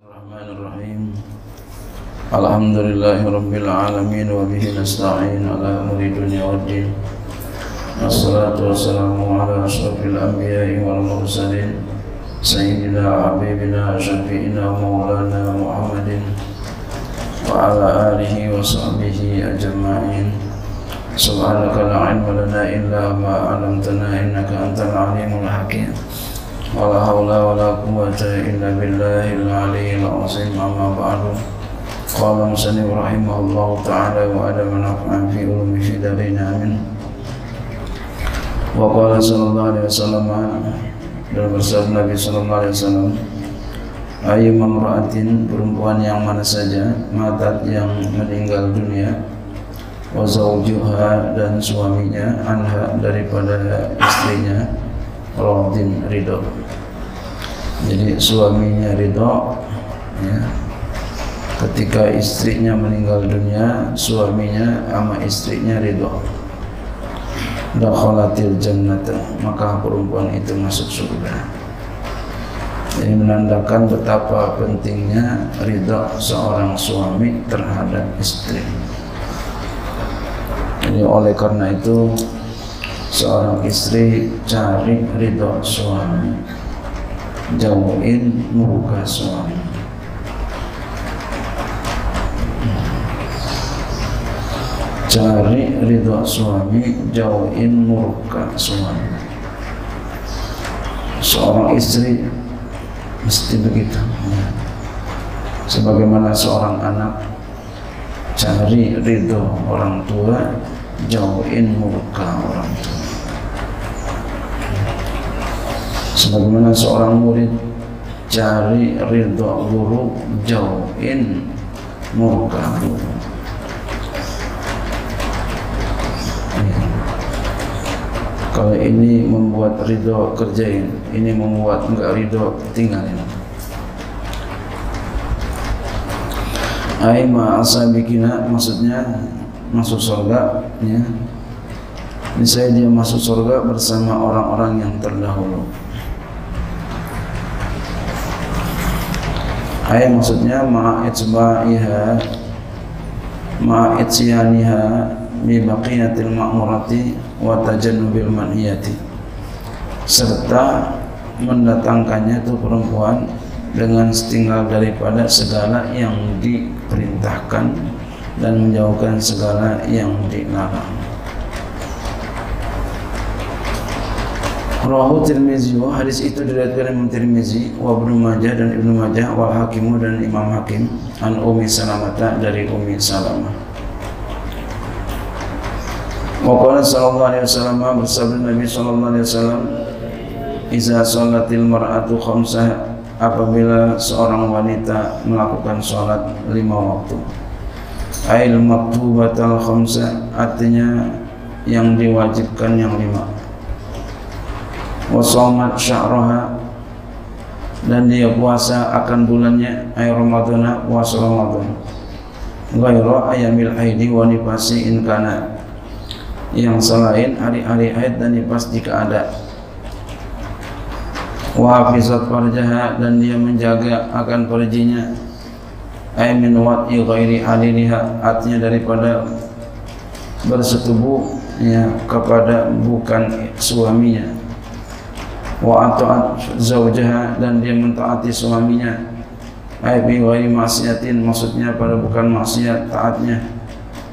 الرحمن الرحيم. الحمد لله رب العالمين وبه نستعين على أمر الدنيا والدين والصلاة والسلام على أشرف الأنبياء والمرسلين سيدنا حبيبنا شفينا مولانا محمد وعلى آله وصحبه أجمعين سبحانك لا علم لنا إلا ما علمتنا إنك أنت العليم الحكيم ولا حول ولا قوة إلا بالله العلي العظيم أما بعد قال مسلم رحمه الله تعالى وأدب نفعا في علوم في دارين آمين وقال صلى الله عليه وسلم dan bersabda Nabi Sallallahu Alaihi Wasallam Ayu mamraatin perempuan yang mana saja matat yang meninggal dunia wa zawjuha dan suaminya anha daripada istrinya radin ridho. Jadi suaminya ridho ya. Ketika istrinya meninggal dunia suaminya sama istrinya ridho. Dakhalatil jannata maka perempuan itu masuk surga. Ini menandakan betapa pentingnya ridho seorang suami terhadap istri. Jadi oleh karena itu seorang istri cari ridho suami. Jauhin murka suami. Cari ridho suami jauhin murka suami. Seorang istri mesti begitu. Sebagaimana seorang anak cari ridho orang tua jauhin murka orang tua sebagaimana seorang murid cari ridho guru jauhin murka guru. Kalau ini membuat ridho kerjain ini membuat enggak ridho tinggalin. Ai ma asabikina maksudnya masuk surga ya. Saya dia masuk surga bersama orang-orang yang terdahulu ai maksudnya ma'itsba'iha ma'itsyaniha bi baqiyatil ma'murati wa tajannubil manhiyati serta mendatangkannya itu perempuan dengan setinggal daripada segala yang diperintahkan dan menjauhkan segala yang dilarang. Rahu Tirmizi hadis itu diriwayatkan Imam Tirmizi wa Ibnu Majah dan Ibnu Majah wal Hakimu dan Imam Hakim an Ummi Salamah dari Ummi Salamah. Wa qala sallallahu alaihi wasallam bersabda Nabi sallallahu alaihi wasallam Iza sholatil mar'atu khamsah apabila seorang wanita melakukan sholat lima waktu Ail maktubatal khamsah artinya yang diwajibkan yang lima Wasomat sya'roha dan dia puasa akan bulannya ay Ramadana puasa Ramadan Gairo ayamil aidi wa nifasi in kana. Yang selain hari-hari haid dan nifas jika ada. Wa hafizat farjaha dan dia menjaga akan farjinya ay min wat'i ghairi haliliha artinya daripada bersetubuh ya kepada bukan suaminya wa ata'at zaujaha dan dia mentaati suaminya. Ay bi maksiatin maksudnya pada bukan maksiat taatnya.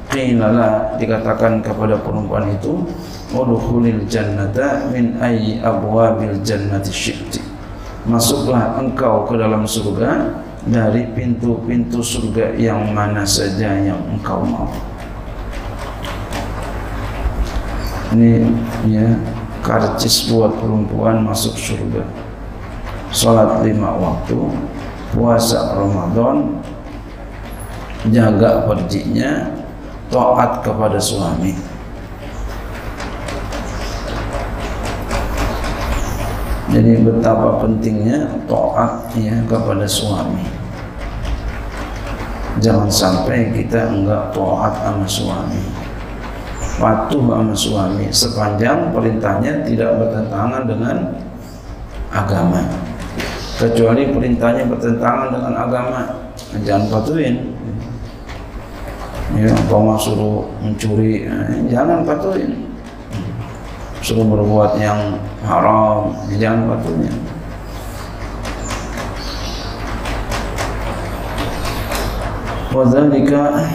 Qilala dikatakan kepada perempuan itu Udkhulil jannata min ayyi abwabil jannati syi'ti. Masuklah engkau ke dalam surga dari pintu-pintu surga yang mana saja yang engkau mau. Ini ya karcis buat perempuan masuk surga. Salat lima waktu, puasa Ramadan, jaga perjinya, taat kepada suami. Jadi betapa pentingnya taat ya kepada suami. Jangan sampai kita enggak taat sama suami. Patuh sama suami. Sepanjang perintahnya tidak bertentangan dengan agama. kecuali perintahnya bertentangan dengan agama. Jangan patuhin. Ya umpama suruh mencuri eh, jangan patuhin. Suruh berbuat yang haram jangan patuhin. Wadzalika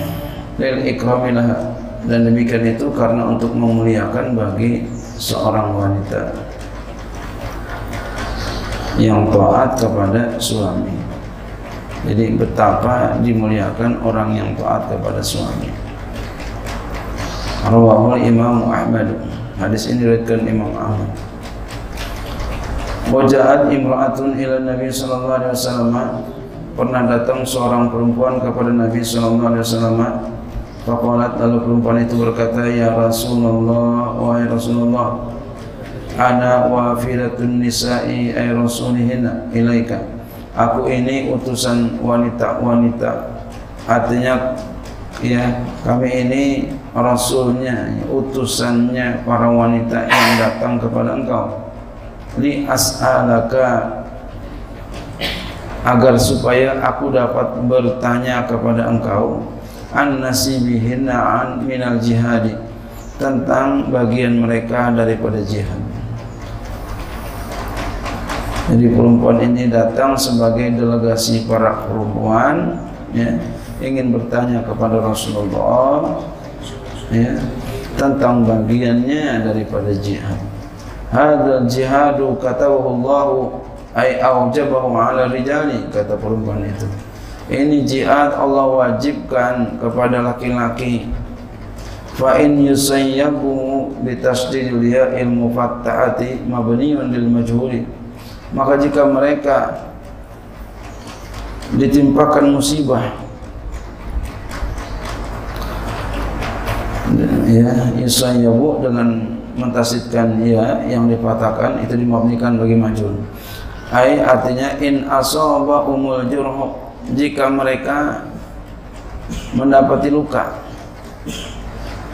lil ikramilah dan demikian itu karena untuk memuliakan bagi seorang wanita yang taat kepada suami jadi betapa dimuliakan orang yang taat kepada suami. Rawahul Imam Ahmad. Hadis ini diriwayatkan Imam Ahmad. Wajahat imra'atun ila Nabi sallallahu alaihi wasallam. Pernah datang seorang perempuan kepada Nabi sallallahu alaihi wasallam. Faqalat lalu perempuan itu berkata, "Ya Rasulullah, wahai Rasulullah, ana wafiratun nisa'i ay rasulihinna ilaika." aku ini utusan wanita-wanita artinya ya kami ini rasulnya utusannya para wanita yang datang kepada engkau li as'alaka agar supaya aku dapat bertanya kepada engkau an nasibihinna an minal jihadi tentang bagian mereka daripada jihad jadi perempuan ini datang sebagai delegasi para perempuan ya, ingin bertanya kepada Rasulullah ya, tentang bagiannya daripada jihad. Hadal jihadu katahu Allah ay aujabahu ala rijali kata perempuan itu. Ini jihad Allah wajibkan kepada laki-laki. Fa in yusayyabu bi tasdidil ya'il mufatta'ati mabniun lil majhuli. Maka jika mereka ditimpakan musibah ya yusayyabu dengan mentasidkan ya yang dipatahkan itu dimabnikan bagi majul ai artinya in asaba umul jurh jika mereka mendapati luka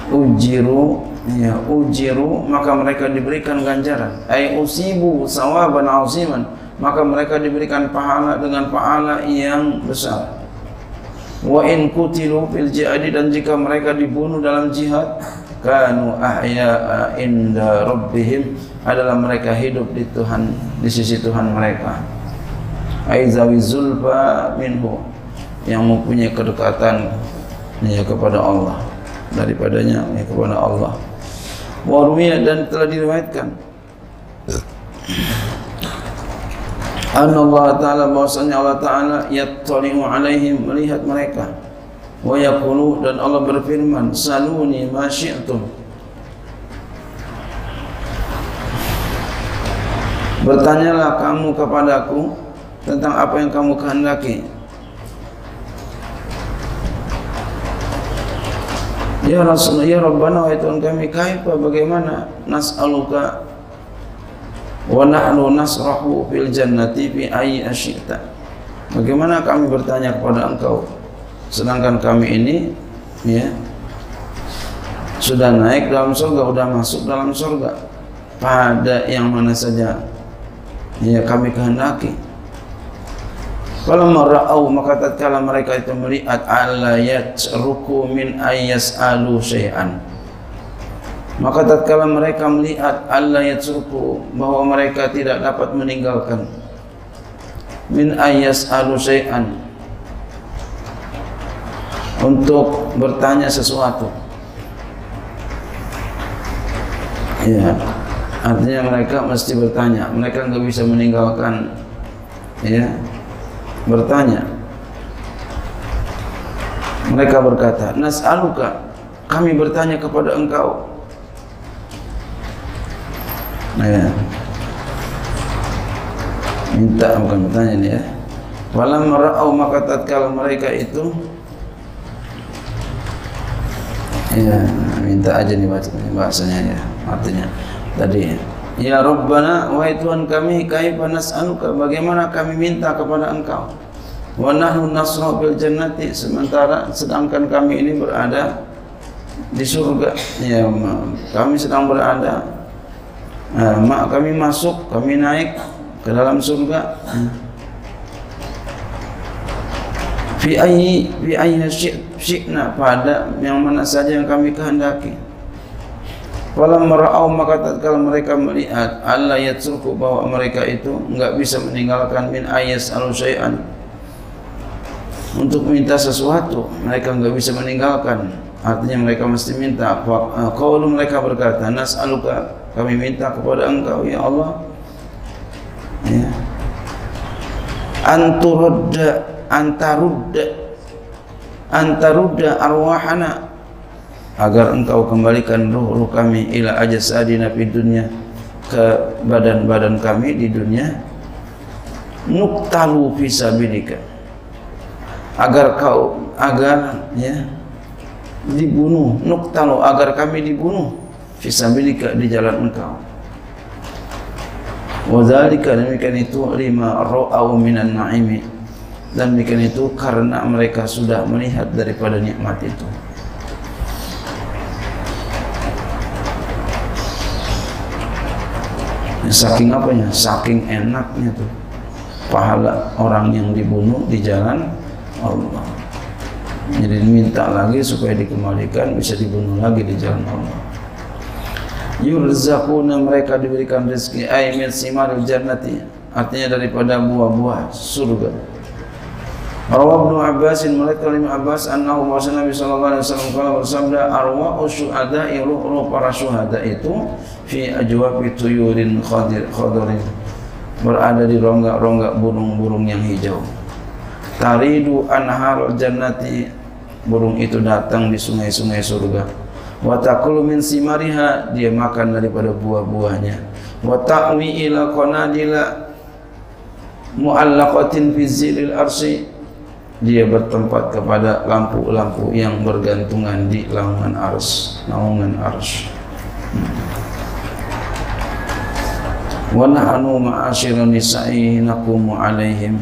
ujiru ya ujiru maka mereka diberikan ganjaran. Ay usibu sawaban aziman maka mereka diberikan pahala dengan pahala yang besar. Wa in kutilu fil jihad dan jika mereka dibunuh dalam jihad kanu ahya inda rabbihim adalah mereka hidup di Tuhan di sisi Tuhan mereka ay zawi zulfa minhu yang mempunyai kedekatan ya kepada Allah daripadanya ya kepada Allah. Warwiya dan telah diriwayatkan. An Allah Ta'ala bahwasanya Allah Ta'ala yattali'u alaihim melihat mereka. Wa yaqulu dan Allah berfirman saluni ma syi'tum. Bertanyalah kamu kepadaku tentang apa yang kamu kehendaki Ya Rasulullah, ya Rabbana wa Tuhan kami kaifa bagaimana nas'aluka wa nahnu nasrahu fil jannati fi ayyi asyita. Bagaimana kami bertanya kepada engkau sedangkan kami ini ya sudah naik dalam surga, sudah masuk dalam surga pada yang mana saja ya kami kehendaki. Kalau merau maka tatkala mereka itu melihat alayat ruku min ayas alu syai'an. Maka tatkala mereka melihat alayat ruku bahwa mereka tidak dapat meninggalkan min ayas alu syai'an untuk bertanya sesuatu. Ya, artinya mereka mesti bertanya. Mereka nggak bisa meninggalkan ya bertanya. Mereka berkata nas'aluka? Kami bertanya kepada engkau. Nah ya. Minta bukan bertanya ini ya. Walam ra'au maka tatkala mereka itu ya minta aja nih bahasanya ya artinya tadi Ya Ya Rabbana wahai Tuhan kami kaifa nas'aluka? Bagaimana kami minta kepada Engkau? Wa nahnu nasra bil jannati sementara sedangkan kami ini berada di surga. Ya kami sedang berada ya nah, mak kami masuk kami naik ke dalam surga. Fi ayyi fi ayyi syi'na pada yang mana saja yang kami kehendaki. Walam merau maka tatkala mereka melihat Allah yatsuku bahwa mereka itu enggak bisa meninggalkan min ayas alusayan untuk minta sesuatu mereka enggak bisa meninggalkan. Artinya mereka mesti minta. Kalau mereka berkata nas'aluka kami minta kepada engkau ya Allah. Ya. Anturudda antarudda antarudda arwahana agar engkau kembalikan ruh-ruh kami ila ajasadina fi dunia ke badan-badan kami di dunia. Nuktalu fi sabilika. Agar kau agar ya dibunuh. Nuktalu agar kami dibunuh fi sabilika di jalan engkau. Wadzalika demikian itu lima ra'au minan na'imi. Dan demikian itu karena mereka sudah melihat daripada nikmat itu. Saking apanya? Saking enaknya tuh. Pahala orang yang dibunuh di jalan Allah. Jadi minta lagi supaya dikembalikan bisa dibunuh lagi di jalan Allah. Yurzakuna mereka diberikan rezeki. Ay min simaril jannati. Artinya daripada buah-buah surga Rawab Ibnu Abbas melihat Ibnu Abbas annahu bahwa Nabi sallallahu alaihi wasallam kala bersabda arwah syuhada ruh-ruh para syuhada itu fi ajwabi tuyurin khadir khadarin berada di rongga-rongga burung-burung yang hijau. Taridu anhar jannati. Burung itu datang di sungai-sungai surga. Wa taqulu min simariha. Dia makan daripada buah-buahnya. Wa ta'wi ila qanadila mu'allaqatin fi zilil arsi dia bertempat kepada lampu-lampu yang bergantungan di naungan ars naungan ars wa nahnu ma'asyiran nisa'i naqumu alaihim.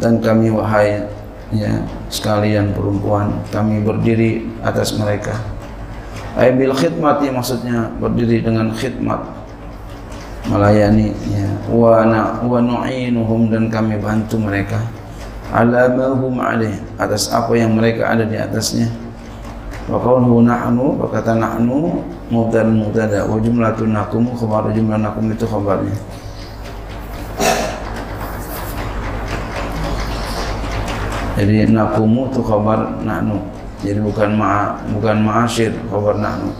Dan kami wahai ya sekalian perempuan kami berdiri atas mereka. Ay bil khidmati maksudnya berdiri dengan khidmat. Melayani ya. Wa na wa nu'inuhum dan kami bantu mereka ala ma hum atas apa yang mereka ada di atasnya. Wa qawluhu nahnu wa kata nahnu mubtada mubtada. Wa jumlatun nakum khabar jumlah nakum itu khabarnya. Jadi nakumu itu khabar nahnu. Jadi bukan ma bukan ma'asyir khabar nahnu.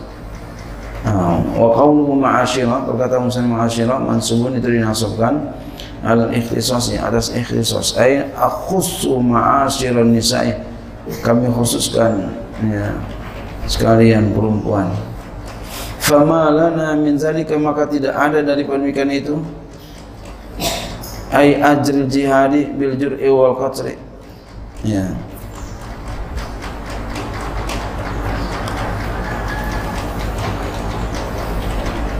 Ah, wa qawluhu ma'asyira perkataan musanna ma'asyira mansubun itu dinasabkan al ikhtisas atas ikhtisas. Ay akhussu ma'asyiran nisa'i. Kami khususkan ya sekalian perempuan. Fama lana min zalika maka tidak ada dari pemikiran itu. Ay ajril jihadi bil jur'i wal qatri. Ya.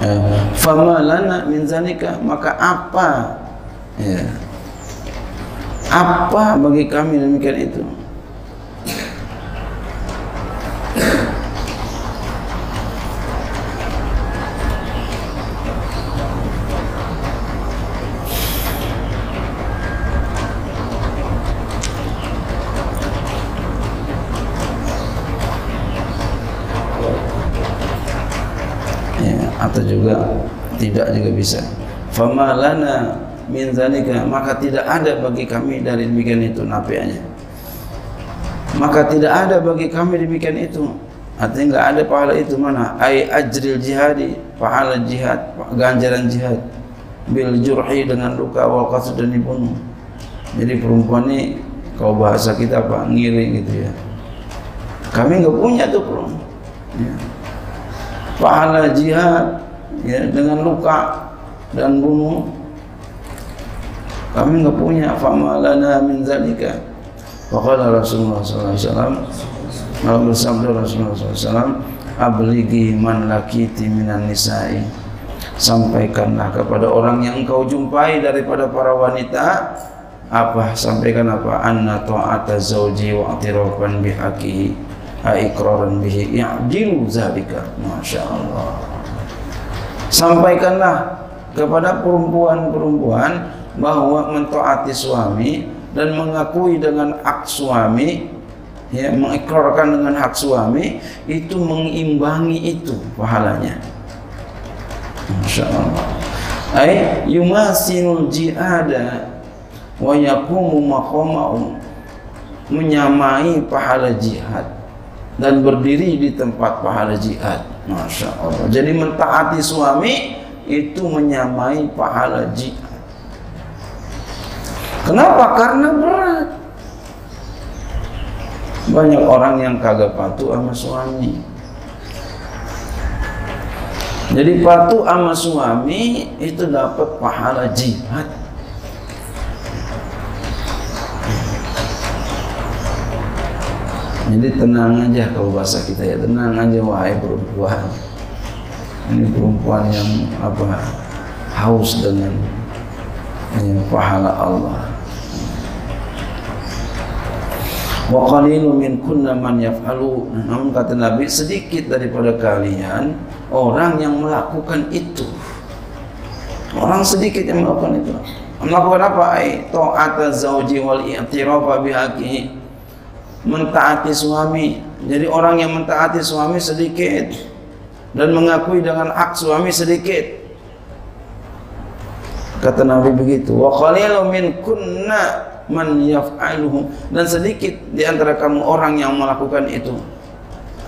Eh, fama lana min zalika maka apa ya. apa bagi kami demikian itu ya, atau juga tidak juga bisa fama lana min maka tidak ada bagi kami dari demikian itu nafianya maka tidak ada bagi kami demikian itu. Artinya enggak ada pahala itu mana? Ai ajril jihadi pahala jihad ganjaran jihad. Bil jurhi dengan luka wal qasd dan dibunuh. Jadi perempuan ini kalau bahasa kita apa ngiri gitu ya. Kami enggak punya tuh perempuan ya. pahala jihad ya dengan luka dan bunuh kami enggak punya. Fama lana min zalika. Faqala Rasulullah sallallahu alaihi wasallam Malam bersabda Rasulullah SAW Abligi man lakiti minan nisa'i. Sampaikanlah kepada orang yang engkau jumpai daripada para wanita Apa? Sampaikan apa? Anna ta'ata zawji wa atirafan bihaqihi Aikraran bihi Ya'dilu zalika. Masya Allah. Sampaikanlah kepada perempuan-perempuan bahwa mentaati suami dan mengakui dengan hak suami ya mengikrarkan dengan hak suami itu mengimbangi itu pahalanya. Masya Allah ay yumasinul jihada wa yakumu maqamahu menyamai pahala jihad dan berdiri di tempat pahala jihad. Masya jadi mentaati suami itu menyamai pahala jihad Kenapa? Karena berat. Banyak orang yang kagak patuh sama suami. Jadi patuh sama suami itu dapat pahala jihad. Jadi tenang aja kalau bahasa kita ya tenang aja wahai perempuan. Ini perempuan yang apa haus dengan ya, pahala Allah. Wa qalilu min kunna man yaf'alu. Namun kata Nabi sedikit daripada kalian orang yang melakukan itu. Orang sedikit yang melakukan itu. Melakukan apa? Ai ta'ata zauji wal i'tirafa bihaqihi. Mentaati suami. Jadi orang yang mentaati suami sedikit dan mengakui dengan hak suami sedikit. Kata Nabi begitu. Wa qalilu min kunna man yaf'aluhu dan sedikit di antara kamu orang yang melakukan itu.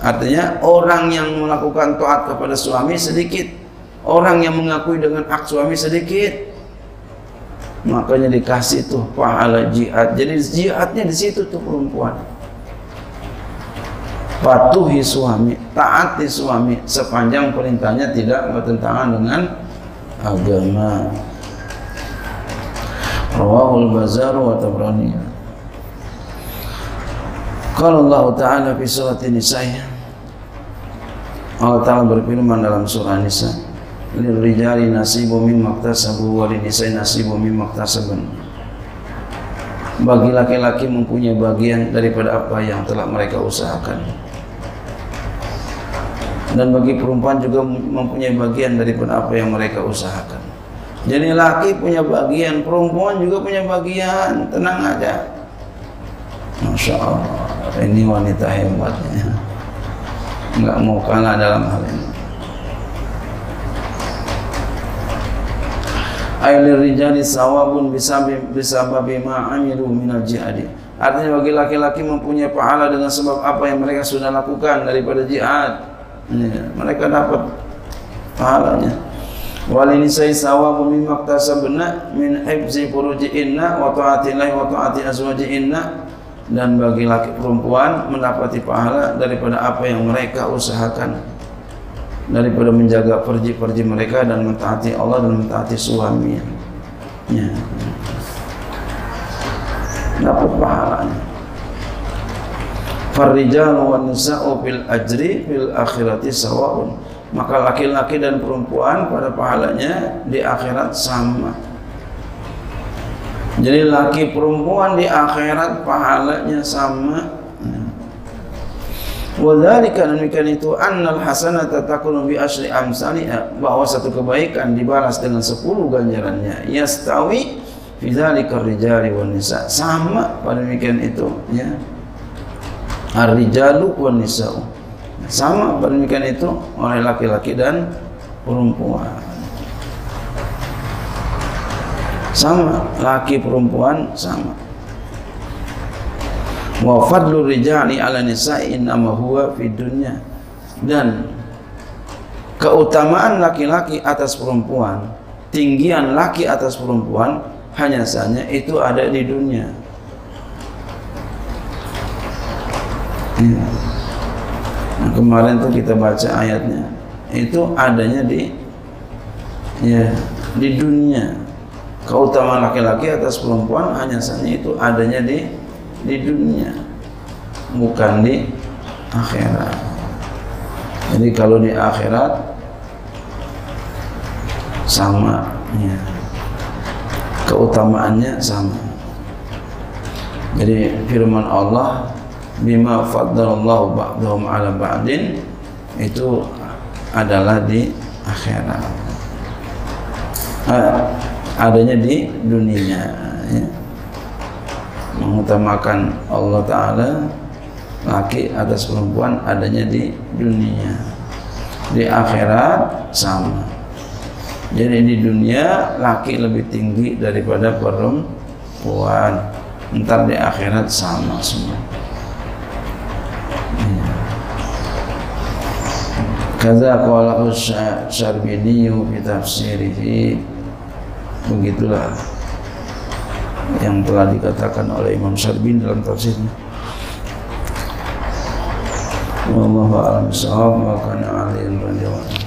Artinya orang yang melakukan taat kepada suami sedikit, orang yang mengakui dengan hak suami sedikit. Makanya dikasih tuh pahala jihad. Jadi jihadnya di situ tuh perempuan. Patuhi suami, taati suami sepanjang perintahnya tidak bertentangan dengan agama. Rawahul Bazar wa Tabrani. Qala Allah Ta'ala fi surat Nisa Allah Ta'ala berfirman dalam surah Nisa Lirrijali nasibu mimma iktasabu wa linisai nasibu mimma iktasabun. Bagi laki-laki mempunyai bagian daripada apa yang telah mereka usahakan. Dan bagi perempuan juga mempunyai bagian daripada apa yang mereka usahakan jadi laki punya bagian, perempuan juga punya bagian. Tenang aja. Masya Allah, ini wanita hebatnya. Enggak mau kalah dalam hal ini. Ailir rijali sawabun bisa bisa ma amilu minal jihadi. Artinya bagi laki-laki mempunyai pahala dengan sebab apa yang mereka sudah lakukan daripada jihad. Ya, mereka dapat pahalanya walinisai sawabu mimma iktasabna min hifzi furujihinna wa ta'atillahi wa ta'ati azwajihinna dan bagi laki perempuan mendapati pahala daripada apa yang mereka usahakan. Daripada menjaga perji-perji mereka dan mentaati Allah dan mentaati suaminya. Ya. dapat pahalanya. Farrijal wa nisa'u fil ajri fil akhirati sawa'un maka laki-laki dan perempuan pada pahalanya di akhirat sama. Jadi laki perempuan di akhirat pahalanya sama. Wadhalika demikian itu annal hasanata takunu bi asri amsalha bahwa satu kebaikan dibalas dengan 10 ganjarannya. Yastawi fi dzalika rijali wan nisa. Sama pada demikian itu ya. Ar-rijalu wan nisa'u sama demikian itu oleh laki-laki dan perempuan. Sama laki perempuan sama. Wa fadlu rijali ala nisa'i innama huwa fid dunya. Dan keutamaan laki-laki atas perempuan tinggian laki atas perempuan hanya saja itu ada di dunia. Ya kemarin tuh kita baca ayatnya. Itu adanya di ya di dunia. Keutamaan laki-laki atas perempuan hanya saja itu adanya di di dunia. Bukan di akhirat. Jadi kalau di akhirat sama ya. Keutamaannya sama. Jadi firman Allah bima faddalallahu ba'dahum ala ba'din itu adalah di akhirat. Adanya di dunia ya. mengutamakan Allah Ta'ala laki atas perempuan adanya di dunia. Di akhirat sama. Jadi di dunia laki lebih tinggi daripada perempuan. Ntar di akhirat sama semua Kaza qala Syarbini fi tafsirihi. Begitulah yang telah dikatakan oleh Imam Syarbini dalam tafsirnya. Wallahu a'lam bishawab. Wa kana aliyan radhiyallahu